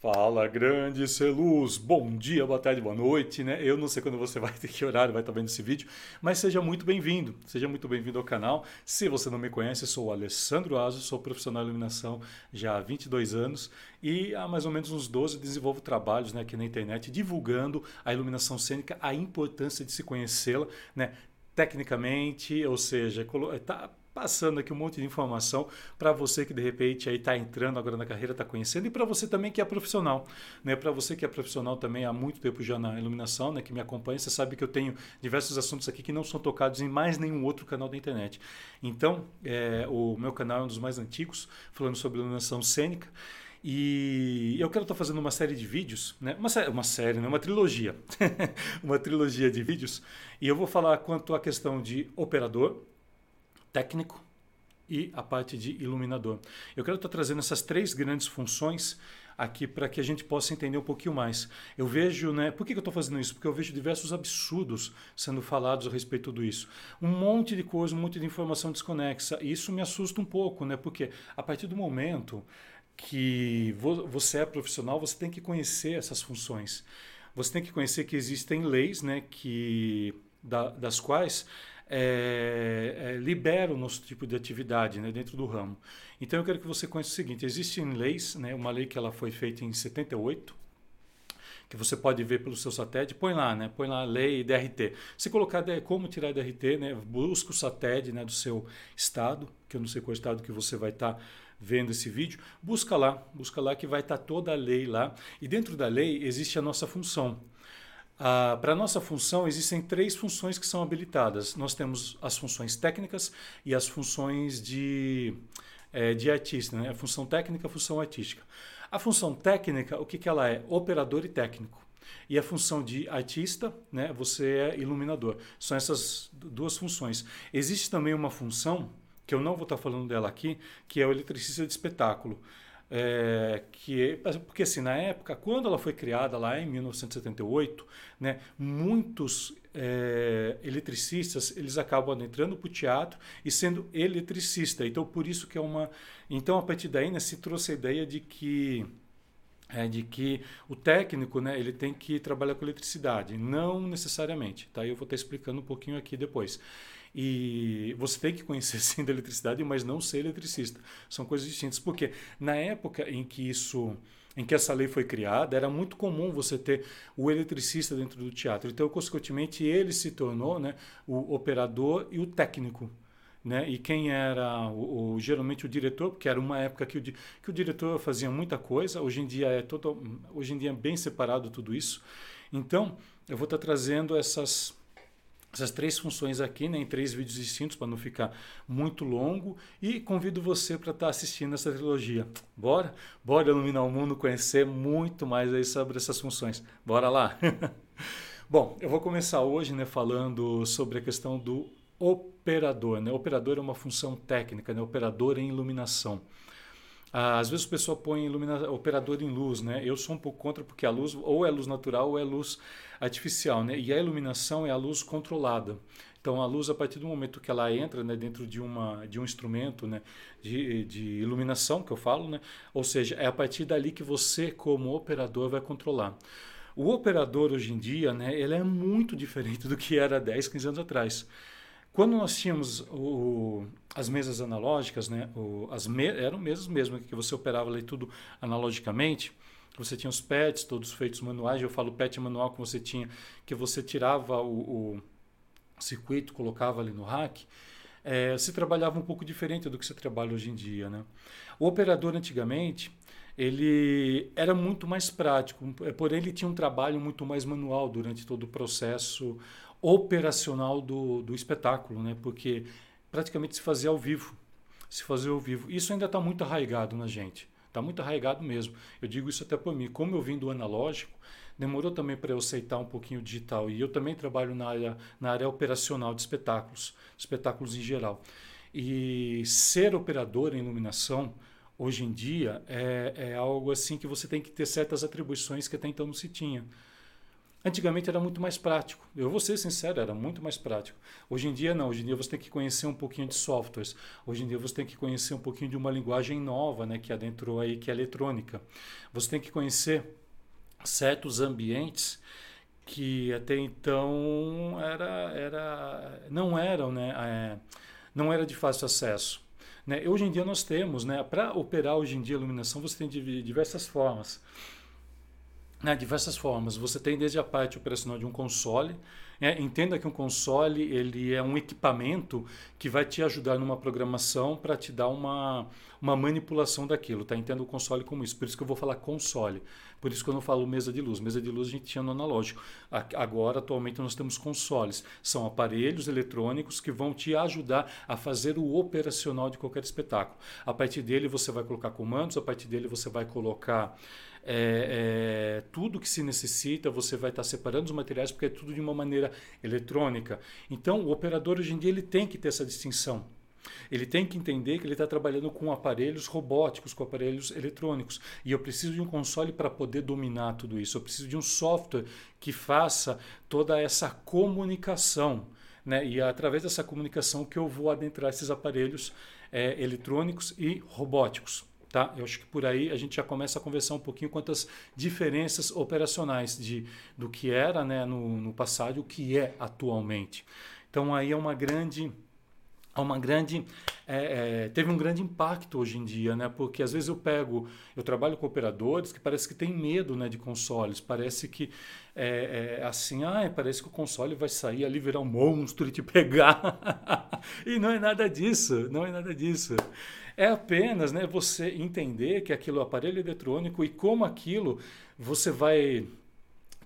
Fala, grande Celuz! Bom dia, boa tarde, boa noite, né? Eu não sei quando você vai ter que horário, vai estar vendo esse vídeo, mas seja muito bem-vindo, seja muito bem-vindo ao canal. Se você não me conhece, sou o Alessandro Aso, sou profissional de iluminação já há 22 anos e há mais ou menos uns 12 desenvolvo trabalhos né, aqui na internet divulgando a iluminação cênica, a importância de se conhecê-la, né? Tecnicamente, ou seja, tá, passando aqui um monte de informação para você que de repente aí está entrando agora na carreira, está conhecendo e para você também que é profissional, né? Para você que é profissional também há muito tempo já na iluminação, né? Que me acompanha, você sabe que eu tenho diversos assuntos aqui que não são tocados em mais nenhum outro canal da internet. Então, é, o meu canal é um dos mais antigos, falando sobre iluminação cênica. E eu quero estar fazendo uma série de vídeos, né? uma, uma série, né? uma trilogia, uma trilogia de vídeos, e eu vou falar quanto à questão de operador, técnico e a parte de iluminador. Eu quero estar trazendo essas três grandes funções aqui para que a gente possa entender um pouquinho mais. Eu vejo, né? Por que, eu estou fazendo isso? Porque eu vejo diversos absurdos sendo falados a respeito tudo isso. Um monte de coisa, um monte de informação desconexa. E isso me assusta um pouco, né? Porque a partir do momento que você é profissional, você tem que conhecer essas funções. Você tem que conhecer que existem leis, né? Que da, das quais é, é, libera o nosso tipo de atividade né, dentro do ramo. Então eu quero que você conheça o seguinte: existem leis, né, uma lei que ela foi feita em 78, que você pode ver pelo seu satélite, põe lá, né? Põe lá a lei DRT. Se colocar como tirar DRT, né? Busca o satélite né, do seu estado, que eu não sei qual estado que você vai estar tá vendo esse vídeo, busca lá, busca lá que vai estar tá toda a lei lá. E dentro da lei existe a nossa função. Ah, Para a nossa função, existem três funções que são habilitadas. Nós temos as funções técnicas e as funções de, é, de artista, né? a função técnica a função artística. A função técnica, o que, que ela é? Operador e técnico. E a função de artista, né? você é iluminador. São essas duas funções. Existe também uma função, que eu não vou estar falando dela aqui, que é o eletricista de espetáculo. É, que porque assim na época quando ela foi criada lá em 1978 né muitos é, eletricistas eles acabam entrando para o teatro e sendo eletricista então por isso que é uma então a partir daí né, se trouxe a ideia de que é de que o técnico né, ele tem que trabalhar com eletricidade, não necessariamente. Tá? Eu vou estar explicando um pouquinho aqui depois. E você tem que conhecer sim da eletricidade, mas não ser eletricista. São coisas distintas. Porque na época em que isso em que essa lei foi criada, era muito comum você ter o eletricista dentro do teatro. Então, consequentemente, ele se tornou né, o operador e o técnico. Né? E quem era o, o, geralmente o diretor, porque era uma época que o, que o diretor fazia muita coisa, hoje em dia é total, hoje em dia é bem separado tudo isso. Então, eu vou estar trazendo essas essas três funções aqui, né, em três vídeos distintos para não ficar muito longo e convido você para estar tá assistindo essa trilogia. Bora? Bora iluminar o mundo, conhecer muito mais aí sobre essas funções. Bora lá. Bom, eu vou começar hoje, né, falando sobre a questão do operador, né? Operador é uma função técnica, né? Operador em iluminação. Às vezes o pessoal põe ilumina, operador em luz, né? Eu sou um pouco contra porque a luz ou é luz natural ou é luz artificial, né? E a iluminação é a luz controlada. Então a luz a partir do momento que ela entra né, dentro de, uma, de um instrumento né, de, de iluminação que eu falo, né? Ou seja, é a partir dali que você como operador vai controlar. O operador hoje em dia, né, ele é muito diferente do que era 10, 15 anos atrás. Quando nós tínhamos o, as mesas analógicas, né, o, as me, eram mesas mesmo, que você operava ali tudo analogicamente, você tinha os PETs todos feitos manuais, eu falo PET manual que você tinha, que você tirava o, o circuito, colocava ali no rack, é, se trabalhava um pouco diferente do que você trabalha hoje em dia. Né? O operador antigamente, ele era muito mais prático, porém ele tinha um trabalho muito mais manual durante todo o processo operacional do, do espetáculo, né? porque praticamente se fazia ao vivo. Se fazia ao vivo. Isso ainda está muito arraigado na gente. Está muito arraigado mesmo. Eu digo isso até por mim. Como eu vim do analógico, demorou também para eu aceitar um pouquinho o digital. E eu também trabalho na área, na área operacional de espetáculos, espetáculos em geral. E ser operador em iluminação, hoje em dia, é, é algo assim que você tem que ter certas atribuições que até então não se tinha. Antigamente era muito mais prático. Eu vou ser sincero, era muito mais prático. Hoje em dia não. Hoje em dia você tem que conhecer um pouquinho de softwares. Hoje em dia você tem que conhecer um pouquinho de uma linguagem nova, né, que adentrou aí, que é eletrônica. Você tem que conhecer certos ambientes que até então era, era não eram, né, é, não era de fácil acesso. Né? Hoje em dia nós temos, né, para operar hoje em dia a iluminação você tem diversas formas né, diversas formas. Você tem desde a parte operacional de um console. Né, entenda que um console ele é um equipamento que vai te ajudar numa programação para te dar uma, uma manipulação daquilo. Tá? Entenda o console como isso. Por isso que eu vou falar console. Por isso que eu não falo mesa de luz. Mesa de luz a gente tinha no analógico. Agora, atualmente, nós temos consoles. São aparelhos eletrônicos que vão te ajudar a fazer o operacional de qualquer espetáculo. A partir dele você vai colocar comandos, a partir dele você vai colocar é, é, tudo que se necessita, você vai estar separando os materiais porque é tudo de uma maneira eletrônica. Então, o operador hoje em dia ele tem que ter essa distinção. Ele tem que entender que ele está trabalhando com aparelhos robóticos, com aparelhos eletrônicos. E eu preciso de um console para poder dominar tudo isso. Eu preciso de um software que faça toda essa comunicação. Né? E é através dessa comunicação que eu vou adentrar esses aparelhos é, eletrônicos e robóticos. Tá? Eu acho que por aí a gente já começa a conversar um pouquinho quanto às diferenças operacionais de, do que era né, no, no passado e o que é atualmente. Então aí é uma grande uma grande é, é, teve um grande impacto hoje em dia, né? Porque às vezes eu pego, eu trabalho com operadores que parece que tem medo, né, de consoles. Parece que é, é assim, ah, parece que o console vai sair ali virar um monstro e te pegar. e não é nada disso, não é nada disso. É apenas né, você entender que aquilo é aparelho eletrônico e como aquilo você vai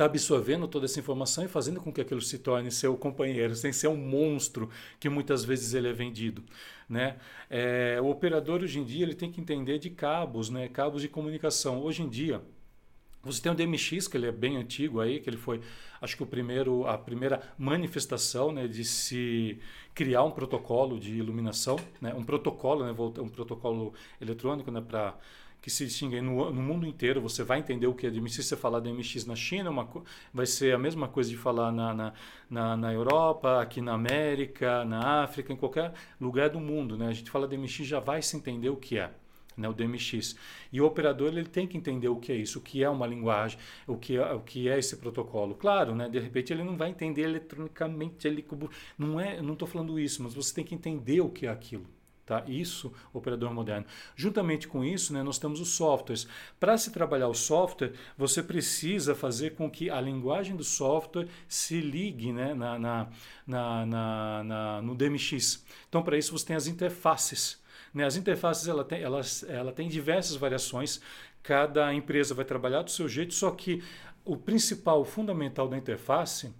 estar tá absorvendo toda essa informação e fazendo com que aquilo se torne seu companheiro, sem ser um monstro que muitas vezes ele é vendido. Né? É, o operador hoje em dia ele tem que entender de cabos, né? cabos de comunicação. Hoje em dia, você tem o DMX, que ele é bem antigo aí, que ele foi, acho que o primeiro, a primeira manifestação né, de se criar um protocolo de iluminação, né, um protocolo, né, um protocolo eletrônico né, para que se distingue no, no, mundo inteiro. Você vai entender o que é DMX. Se você falar DMX na China, uma, vai ser a mesma coisa de falar na, na, na, na, Europa, aqui na América, na África, em qualquer lugar do mundo. Né? A gente fala DMX, já vai se entender o que é né, o DMX. E o operador ele tem que entender o que é isso, o que é uma linguagem, o que é, o que é esse protocolo. Claro, né, de repente ele não vai entender eletronicamente, ele, não é, não estou falando isso, mas você tem que entender o que é aquilo. Tá? Isso, operador moderno. Juntamente com isso, né, nós temos os softwares. Para se trabalhar o software, você precisa fazer com que a linguagem do software se ligue né, na, na, na, na no DMX. Então, para isso, você tem as interfaces. Né? As interfaces ela tem, elas, ela tem diversas variações, cada empresa vai trabalhar do seu jeito, só que o principal, o fundamental da interface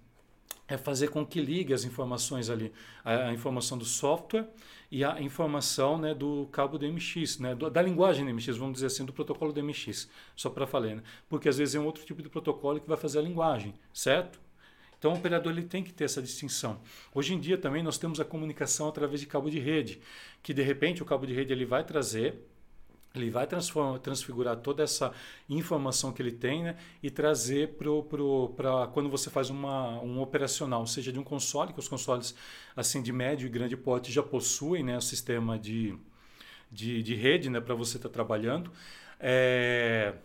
é fazer com que ligue as informações ali, a, a informação do software e a informação né, do cabo DMX, né, do, da linguagem DMX, vamos dizer assim, do protocolo DMX, só para falar, né? porque às vezes é um outro tipo de protocolo que vai fazer a linguagem, certo? Então o operador ele tem que ter essa distinção. Hoje em dia também nós temos a comunicação através de cabo de rede, que de repente o cabo de rede ele vai trazer ele vai transfigurar toda essa informação que ele tem né, e trazer para quando você faz uma, um operacional, seja de um console, que os consoles assim de médio e grande porte já possuem né, o sistema de, de, de rede né, para você estar tá trabalhando. É,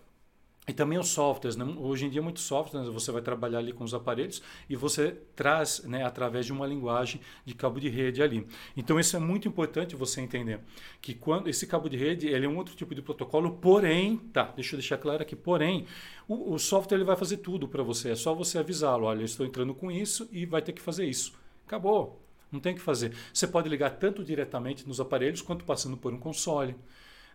e também os softwares. Né? Hoje em dia, muitos softwares, né? você vai trabalhar ali com os aparelhos e você traz né, através de uma linguagem de cabo de rede ali. Então, isso é muito importante você entender. Que quando esse cabo de rede ele é um outro tipo de protocolo, porém, tá, deixa eu deixar claro aqui, porém, o, o software ele vai fazer tudo para você. É só você avisá-lo: olha, eu estou entrando com isso e vai ter que fazer isso. Acabou. Não tem o que fazer. Você pode ligar tanto diretamente nos aparelhos quanto passando por um console.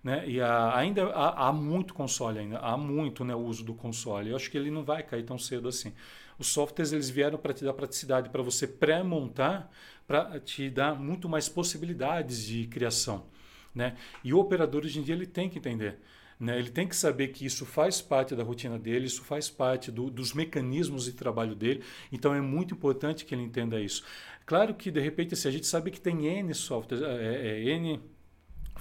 Né? E ainda há, há, muito console ainda, há muito né, uso do console. Eu acho que ele não vai cair tão cedo assim. Os softwares eles vieram para te dar praticidade, para você pré-montar, para te dar muito mais possibilidades de criação. Né? E o operador hoje em dia ele tem que entender. Né? Ele tem que saber que isso faz parte da rotina dele, isso faz parte do, dos mecanismos de trabalho dele. Então é muito importante que ele entenda isso. Claro que de repente, se assim, a gente sabe que tem N softwares, é, é, N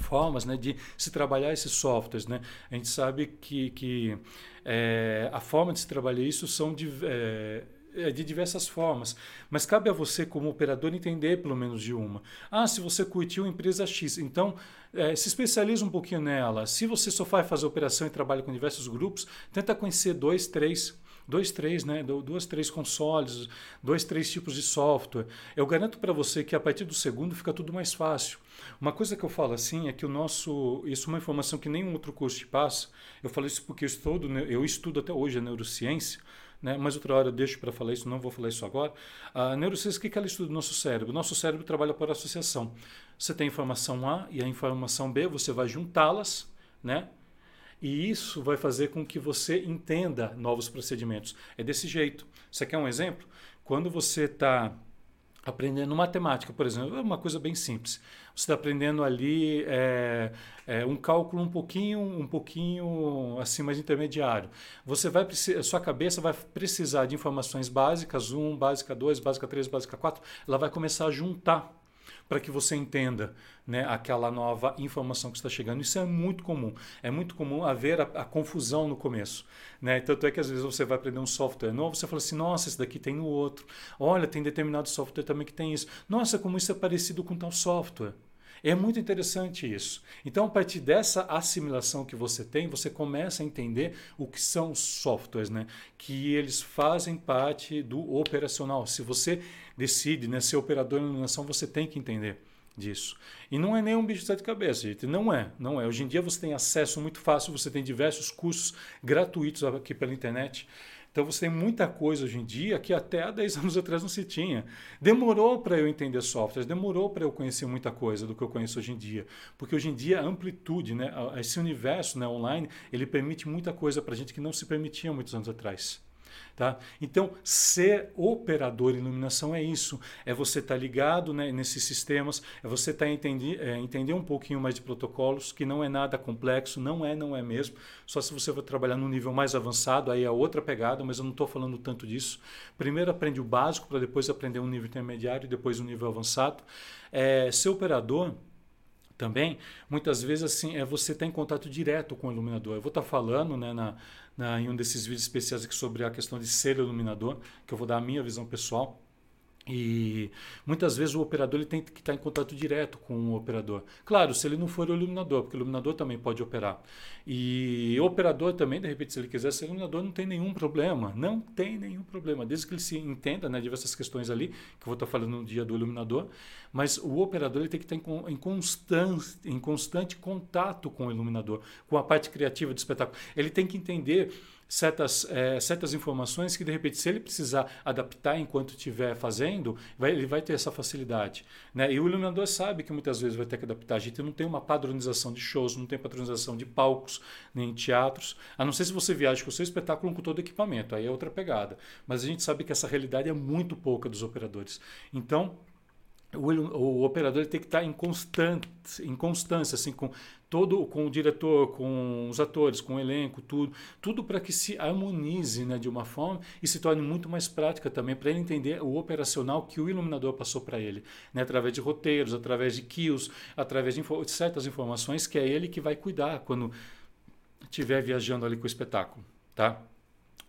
formas né, de se trabalhar esses softwares. Né? A gente sabe que, que é, a forma de se trabalhar isso são de, é, é, de diversas formas, mas cabe a você, como operador, entender pelo menos de uma. Ah, se você curtiu empresa X, então é, se especializa um pouquinho nela. Se você só vai fazer operação e trabalha com diversos grupos, tenta conhecer dois, três dois, três, né? Duas, três consoles, dois, três tipos de software. Eu garanto para você que a partir do segundo fica tudo mais fácil. Uma coisa que eu falo assim é que o nosso. Isso é uma informação que nenhum outro curso te passa. Eu falo isso porque eu estudo, eu estudo até hoje a neurociência. Né? Mas outra hora eu deixo para falar isso, não vou falar isso agora. A neurociência, o que ela estuda no nosso cérebro? Nosso cérebro trabalha por associação. Você tem a informação A e a informação B, você vai juntá-las, né? E isso vai fazer com que você entenda novos procedimentos. É desse jeito. Você quer um exemplo? Quando você está aprendendo matemática, por exemplo, é uma coisa bem simples. Você está aprendendo ali é, é, um cálculo um pouquinho, um pouquinho assim mais intermediário. Você vai sua cabeça vai precisar de informações básicas, 1, básica 2, básica 3, básica 4. Ela vai começar a juntar para que você entenda né, aquela nova informação que está chegando. Isso é muito comum. É muito comum haver a, a, confusão no começo. Né? Tanto é que às vezes você vai aprender um software novo, você fala assim, nossa, esse daqui tem no outro. Olha, tem determinado software também que tem isso. Nossa, como isso é parecido com tal software. É muito interessante isso. Então, a partir dessa assimilação que você tem, você começa a entender o que são softwares, né? que eles fazem parte do operacional. Se você decide né, ser operador de iluminação, você tem que entender disso. E não é nenhum bicho de sete cabeças, gente. Não é, não é. Hoje em dia você tem acesso muito fácil, você tem diversos cursos gratuitos aqui pela internet. Então você tem muita coisa hoje em dia que até há 10 anos atrás não se tinha. Demorou para eu entender softwares, demorou para eu conhecer muita coisa do que eu conheço hoje em dia. Porque hoje em dia a amplitude, né, esse universo né, online, ele permite muita coisa para a gente que não se permitia muitos anos atrás. Tá? Então, ser operador iluminação é isso. É você estar tá ligado né, nesses sistemas, é você tá entender, é, entender um pouquinho mais de protocolos, que não é nada complexo, não é, não é mesmo. Só se você for trabalhar num nível mais avançado, aí é outra pegada, mas eu não estou falando tanto disso. Primeiro aprende o básico, para depois aprender um nível intermediário e depois um nível avançado. É, ser operador também, muitas vezes assim, é você estar tá em contato direto com o iluminador. Eu vou estar tá falando né, na, na, em um desses vídeos especiais aqui sobre a questão de ser iluminador, que eu vou dar a minha visão pessoal. E muitas vezes o operador ele tem que estar em contato direto com o operador. Claro, se ele não for o iluminador, porque o iluminador também pode operar. E o operador também, de repente, se ele quiser ser iluminador, não tem nenhum problema. Não tem nenhum problema. Desde que ele se entenda né, diversas questões ali, que eu vou estar falando no dia do iluminador. Mas o operador ele tem que estar em, em, constante, em constante contato com o iluminador, com a parte criativa do espetáculo. Ele tem que entender certas, é, certas informações que, de repente, se ele precisar adaptar enquanto estiver fazendo, vai, ele vai ter essa facilidade. Né? E o iluminador sabe que muitas vezes vai ter que adaptar. A gente não tem uma padronização de shows, não tem padronização de palcos, nem teatros, a não ser se você viaja com o seu espetáculo com todo o equipamento, aí é outra pegada. Mas a gente sabe que essa realidade é muito pouca dos operadores. Então, o, o, operador tem que estar em constante, em constância, assim, com todo, com o diretor, com os atores, com o elenco, tudo, tudo para que se harmonize, né, de uma forma e se torne muito mais prática também para ele entender o operacional que o iluminador passou para ele, né, através de roteiros, através de kills, através de info certas informações que é ele que vai cuidar quando estiver viajando ali com o espetáculo, tá?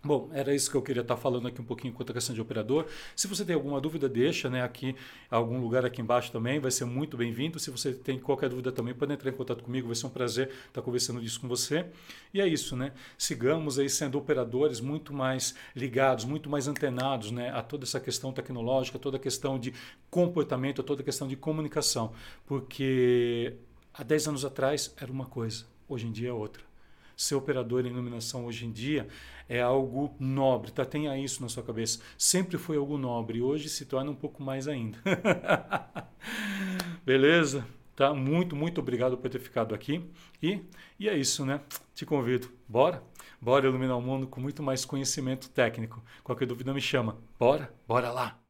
Bom, era isso que eu queria estar falando aqui um pouquinho quanto à questão de operador. Se você tem alguma dúvida, deixa né, aqui, algum lugar aqui embaixo também, vai ser muito bem-vindo. Se você tem qualquer dúvida também, pode entrar em contato comigo, vai ser um prazer estar conversando disso com você. E é isso, né? Sigamos aí sendo operadores muito mais ligados, muito mais antenados né, a toda essa questão tecnológica, toda a questão de comportamento, toda a questão de comunicação. Porque há 10 anos atrás era uma coisa, hoje em dia é outra ser operador em iluminação hoje em dia é algo nobre, tá? Tenha isso na sua cabeça. Sempre foi algo nobre hoje se torna um pouco mais ainda. Beleza? Tá? Muito, muito obrigado por ter ficado aqui. E, e é isso, né? Te convido. Bora? Bora iluminar o mundo com muito mais conhecimento técnico. Qualquer dúvida me chama. Bora? Bora lá!